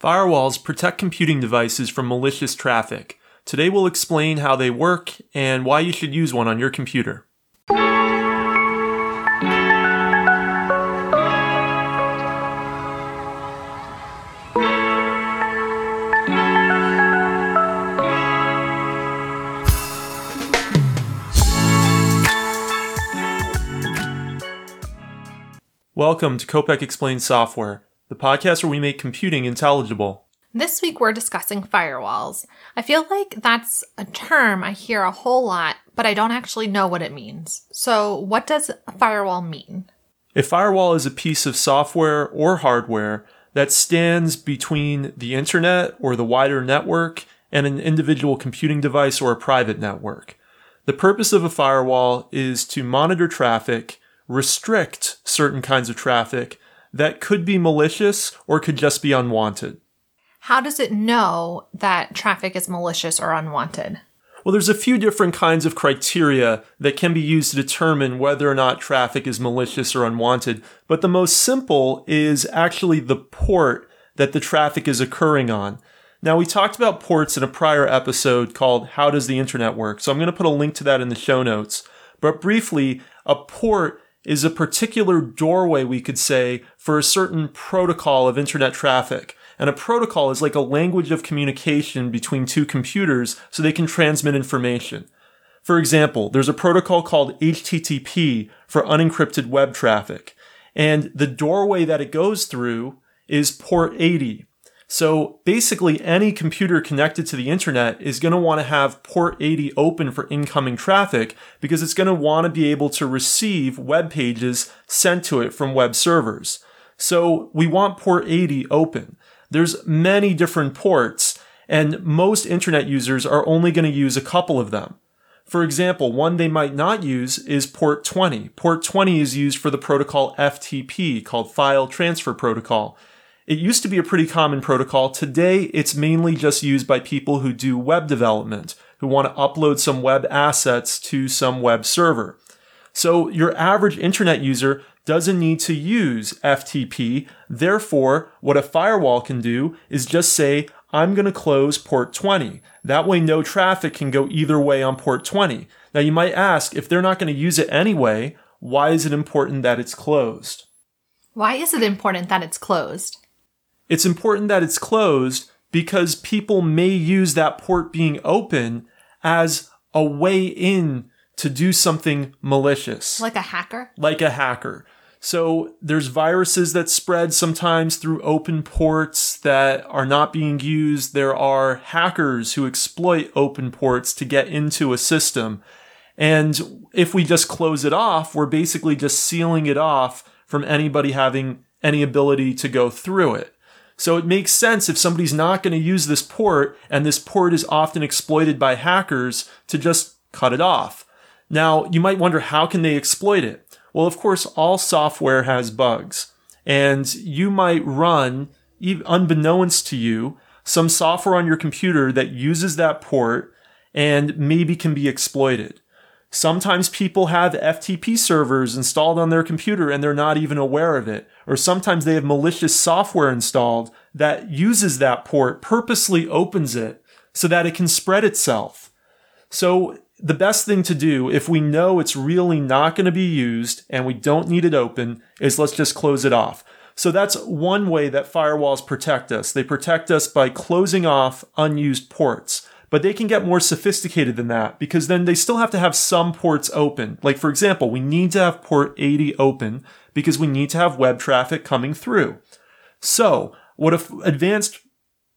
Firewalls protect computing devices from malicious traffic. Today we'll explain how they work and why you should use one on your computer. Welcome to Kopec Explains Software, the podcast where we make computing intelligible. This week we're discussing firewalls. I feel like that's a term I hear a whole lot, but I don't actually know what it means. So, what does a firewall mean? A firewall is a piece of software or hardware that stands between the internet or the wider network and an individual computing device or a private network. The purpose of a firewall is to monitor traffic restrict certain kinds of traffic that could be malicious or could just be unwanted. How does it know that traffic is malicious or unwanted? Well, there's a few different kinds of criteria that can be used to determine whether or not traffic is malicious or unwanted, but the most simple is actually the port that the traffic is occurring on. Now, we talked about ports in a prior episode called How Does the Internet Work? So I'm going to put a link to that in the show notes. But briefly, a port is a particular doorway, we could say, for a certain protocol of internet traffic. And a protocol is like a language of communication between two computers so they can transmit information. For example, there's a protocol called HTTP for unencrypted web traffic. And the doorway that it goes through is port 80. So basically, any computer connected to the internet is going to want to have port 80 open for incoming traffic because it's going to want to be able to receive web pages sent to it from web servers. So we want port 80 open. There's many different ports and most internet users are only going to use a couple of them. For example, one they might not use is port 20. Port 20 is used for the protocol FTP called File Transfer Protocol. It used to be a pretty common protocol. Today, it's mainly just used by people who do web development, who want to upload some web assets to some web server. So your average internet user doesn't need to use FTP. Therefore, what a firewall can do is just say, I'm going to close port 20. That way, no traffic can go either way on port 20. Now, you might ask, if they're not going to use it anyway, why is it important that it's closed? Why is it important that it's closed? It's important that it's closed because people may use that port being open as a way in to do something malicious. Like a hacker? Like a hacker. So there's viruses that spread sometimes through open ports that are not being used. There are hackers who exploit open ports to get into a system. And if we just close it off, we're basically just sealing it off from anybody having any ability to go through it. So it makes sense if somebody's not going to use this port, and this port is often exploited by hackers, to just cut it off. Now, you might wonder how can they exploit it? Well, of course, all software has bugs. And you might run, unbeknownst to you, some software on your computer that uses that port and maybe can be exploited. Sometimes people have FTP servers installed on their computer and they're not even aware of it. Or sometimes they have malicious software installed that uses that port, purposely opens it so that it can spread itself. So the best thing to do if we know it's really not going to be used and we don't need it open is let's just close it off. So that's one way that firewalls protect us. They protect us by closing off unused ports but they can get more sophisticated than that because then they still have to have some ports open. Like, for example, we need to have port 80 open because we need to have web traffic coming through. So, what an advanced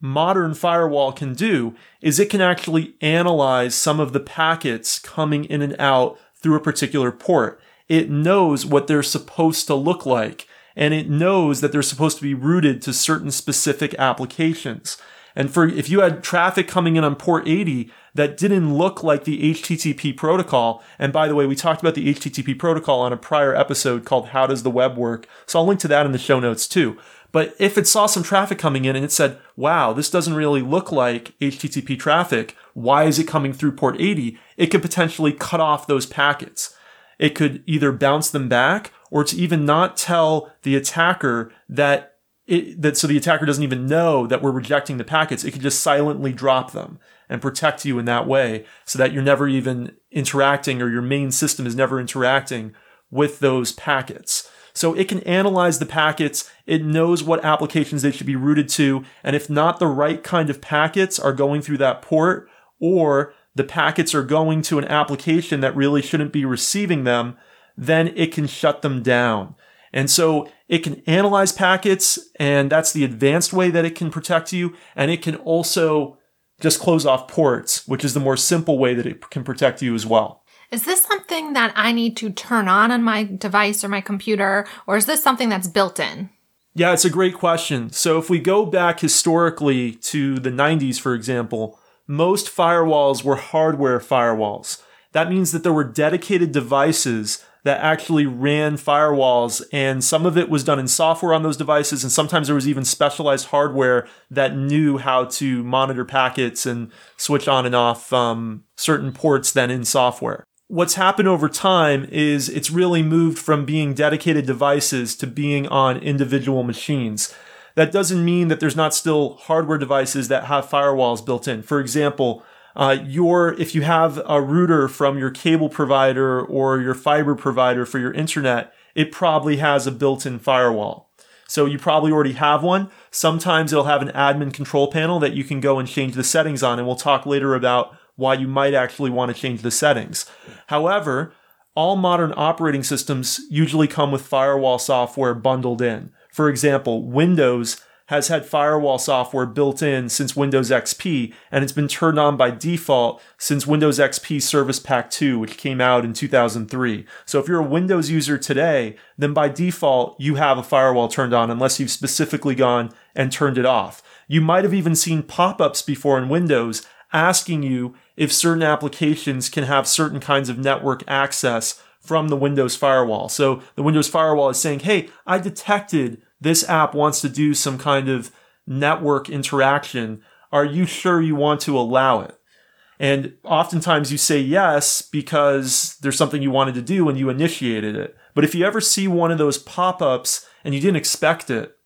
modern firewall can do is it can actually analyze some of the packets coming in and out through a particular port. It knows what they're supposed to look like and it knows that they're supposed to be routed to certain specific applications. And for if you had traffic coming in on port 80 that didn't look like the HTTP protocol, and by the way, we talked about the HTTP protocol on a prior episode called How Does the Web Work? So I'll link to that in the show notes too. But if it saw some traffic coming in and it said, wow, this doesn't really look like HTTP traffic, why is it coming through port 80? It could potentially cut off those packets. It could either bounce them back or to even not tell the attacker that it, that so the attacker doesn't even know that we're rejecting the packets. It could just silently drop them and protect you in that way so that you're never even interacting or your main system is never interacting with those packets. So it can analyze the packets. It knows what applications they should be routed to. And if not the right kind of packets are going through that port or the packets are going to an application that really shouldn't be receiving them, then it can shut them down. And so it can analyze packets, and that's the advanced way that it can protect you. And it can also just close off ports, which is the more simple way that it can protect you as well. Is this something that I need to turn on on my device or my computer, or is this something that's built in? Yeah, it's a great question. So if we go back historically to the 90s, for example, most firewalls were hardware firewalls. That means that there were dedicated devices that actually ran firewalls, and some of it was done in software on those devices, and sometimes there was even specialized hardware that knew how to monitor packets and switch on and off um, certain ports then in software. What's happened over time is it's really moved from being dedicated devices to being on individual machines. That doesn't mean that there's not still hardware devices that have firewalls built in. For example, uh, your if you have a router from your cable provider or your fiber provider for your internet, it probably has a built-in firewall. So you probably already have one. Sometimes it'll have an admin control panel that you can go and change the settings on, and we'll talk later about why you might actually want to change the settings. However, all modern operating systems usually come with firewall software bundled in. For example, Windows has had firewall software built in since Windows XP, and it's been turned on by default since Windows XP Service Pack 2, which came out in 2003. So if you're a Windows user today, then by default, you have a firewall turned on unless you've specifically gone and turned it off. You might have even seen pop ups before in Windows asking you if certain applications can have certain kinds of network access from the Windows firewall. So the Windows firewall is saying, hey, I detected this app wants to do some kind of network interaction. Are you sure you want to allow it? And oftentimes you say yes because there's something you wanted to do and you initiated it. But if you ever see one of those pop ups and you didn't expect it,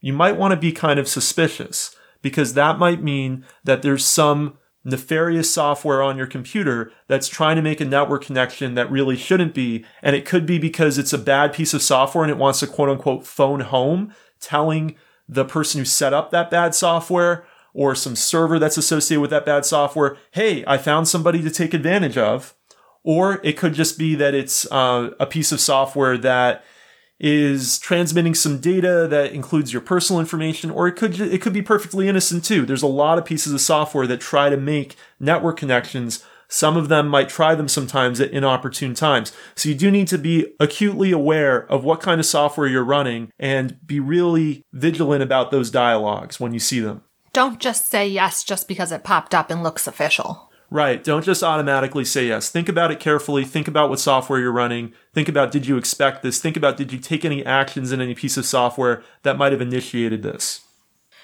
you might want to be kind of suspicious because that might mean that there's some nefarious software on your computer that's trying to make a network connection that really shouldn't be. And it could be because it's a bad piece of software and it wants to quote unquote phone home, telling the person who set up that bad software or some server that's associated with that bad software, hey, I found somebody to take advantage of. Or it could just be that it's uh, a piece of software that is transmitting some data that includes your personal information, or it could it could be perfectly innocent too. There's a lot of pieces of software that try to make network connections. Some of them might try them sometimes at inopportune times. So you do need to be acutely aware of what kind of software you're running and be really vigilant about those dialogues when you see them. Don't just say yes just because it popped up and looks official. Right. Don't just automatically say yes. Think about it carefully. Think about what software you're running. Think about did you expect this? Think about did you take any actions in any piece of software that might have initiated this?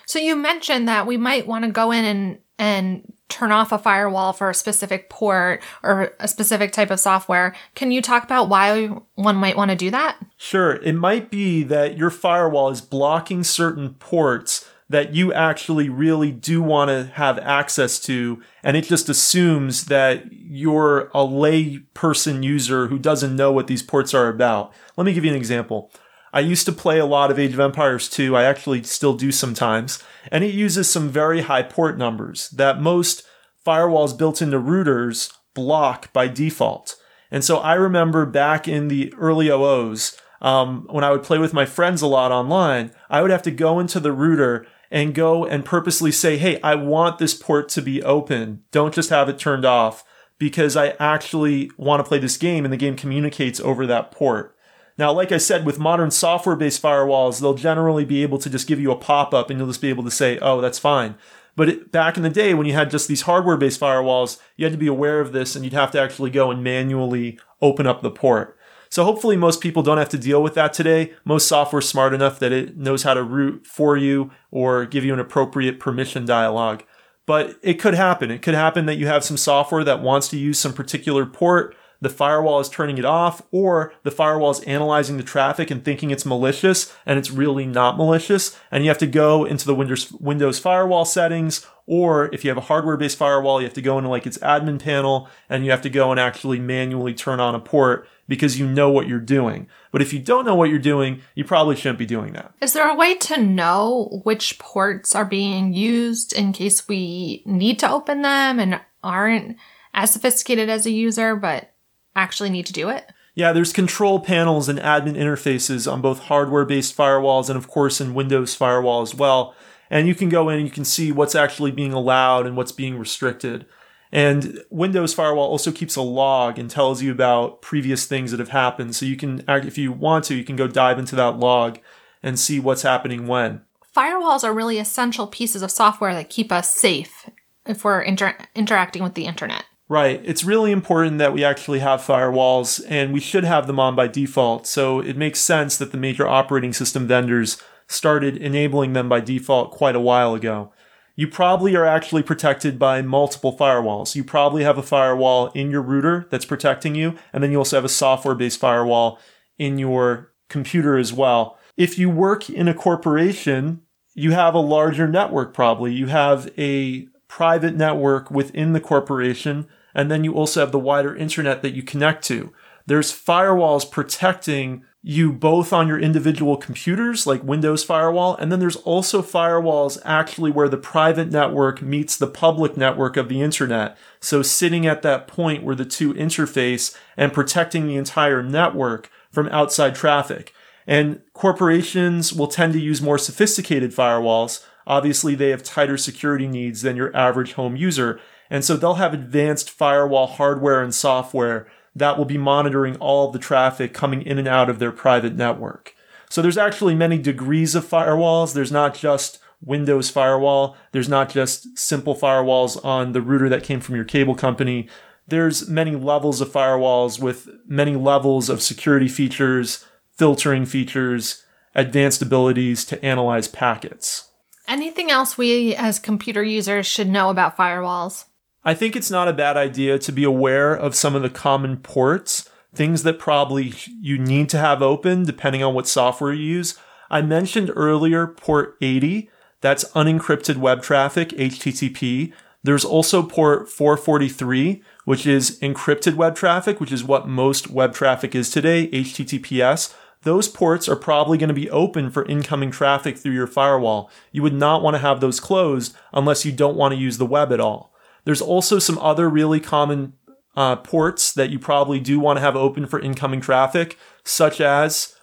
So you mentioned that we might want to go in and and turn off a firewall for a specific port or a specific type of software. Can you talk about why one might want to do that? Sure. It might be that your firewall is blocking certain ports that you actually really do want to have access to. And it just assumes that you're a lay person user who doesn't know what these ports are about. Let me give you an example. I used to play a lot of Age of Empires 2. I actually still do sometimes. And it uses some very high port numbers that most firewalls built into routers block by default. And so I remember back in the early OOs, um, when I would play with my friends a lot online, I would have to go into the router and go and purposely say, Hey, I want this port to be open. Don't just have it turned off because I actually want to play this game and the game communicates over that port. Now, like I said, with modern software based firewalls, they'll generally be able to just give you a pop up and you'll just be able to say, oh, that's fine. But it, back in the day, when you had just these hardware based firewalls, you had to be aware of this and you'd have to actually go and manually open up the port. So hopefully most people don't have to deal with that today. Most software is smart enough that it knows how to route for you or give you an appropriate permission dialog. But it could happen. It could happen that you have some software that wants to use some particular port the firewall is turning it off, or the firewall is analyzing the traffic and thinking it's malicious, and it's really not malicious. And you have to go into the Windows, Windows firewall settings, or if you have a hardware based firewall, you have to go into like its admin panel and you have to go and actually manually turn on a port because you know what you're doing. But if you don't know what you're doing, you probably shouldn't be doing that. Is there a way to know which ports are being used in case we need to open them and aren't as sophisticated as a user, but actually need to do it? Yeah, there's control panels and admin interfaces on both hardware based firewalls and, of course, in Windows Firewall as well. And you can go in and you can see what's actually being allowed and what's being restricted. And Windows Firewall also keeps a log and tells you about previous things that have happened. So you can, if you want to, you can go dive into that log and see what's happening when. Firewalls are really essential pieces of software that keep us safe if we're inter- interacting with the internet. Right. It's really important that we actually have firewalls and we should have them on by default. So it makes sense that the major operating system vendors started enabling them by default quite a while ago you probably are actually protected by multiple firewalls. You probably have a firewall in your router that's protecting you, and then you also have a software based firewall in your computer as well. If you work in a corporation, you have a larger network probably. You have a private network within the corporation, and then you also have the wider internet that you connect to. There's firewalls protecting you both on your individual computers, like Windows Firewall, and then there's also firewalls actually where the private network meets the public network of the internet. So sitting at that point where the two interface and protecting the entire network from outside traffic. And corporations will tend to use more sophisticated firewalls. Obviously, they have tighter security needs than your average home user. And so they'll have advanced firewall hardware and software that will be monitoring all the traffic coming in and out of their private network. So there's actually many degrees of firewalls. There's not just Windows firewall. There's not just simple firewalls on the router that came from your cable company. There's many levels of firewalls with many levels of security features, filtering features, advanced abilities to analyze packets. Anything else we as computer users should know about firewalls? I think it's not a bad idea to be aware of some of the common ports, things that probably you need to have open depending on what software you use. I mentioned earlier port 80, that's unencrypted web traffic, HTTP. There's also port 443, which is encrypted web traffic, which is what most web traffic is today, HTTPS. Those ports are probably going to be open for incoming traffic through your firewall. You would not want to have those closed unless you don't want to use the web at all. There's also some other really common uh, ports that you probably do want to have open for incoming traffic, such as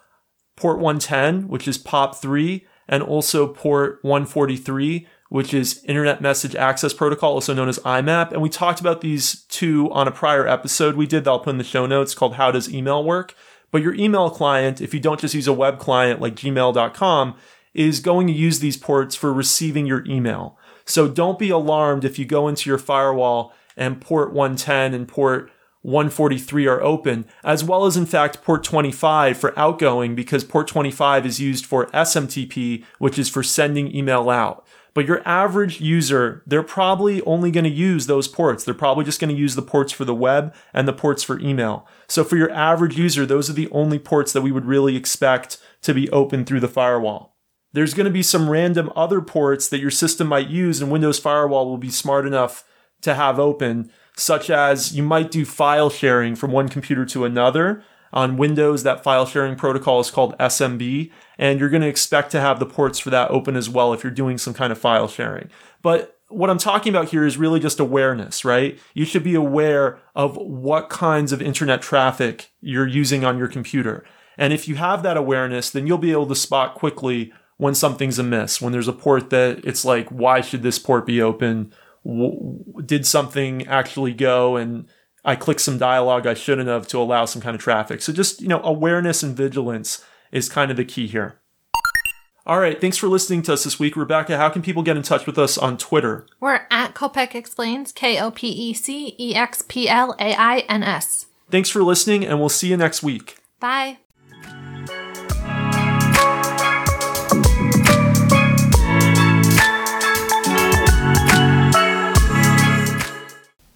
port 110, which is POP3, and also port 143, which is Internet Message Access Protocol, also known as IMAP. And we talked about these two on a prior episode we did that I'll put in the show notes called How Does Email Work? But your email client, if you don't just use a web client like gmail.com, is going to use these ports for receiving your email. So don't be alarmed if you go into your firewall and port 110 and port 143 are open, as well as in fact port 25 for outgoing because port 25 is used for SMTP, which is for sending email out. But your average user, they're probably only going to use those ports. They're probably just going to use the ports for the web and the ports for email. So for your average user, those are the only ports that we would really expect to be open through the firewall there's going to be some random other ports that your system might use and Windows Firewall will be smart enough to have open, such as you might do file sharing from one computer to another. On Windows, that file sharing protocol is called SMB, and you're going to expect to have the ports for that open as well if you're doing some kind of file sharing. But what I'm talking about here is really just awareness, right? You should be aware of what kinds of internet traffic you're using on your computer. And if you have that awareness, then you'll be able to spot quickly when something's amiss, when there's a port that it's like, why should this port be open? W- did something actually go and I clicked some dialogue I shouldn't have to allow some kind of traffic. So just, you know, awareness and vigilance is kind of the key here. All right, thanks for listening to us this week. Rebecca, how can people get in touch with us on Twitter? We're at Kopec Explains, K O P E C E X P L A I N S. Thanks for listening, and we'll see you next week. Bye.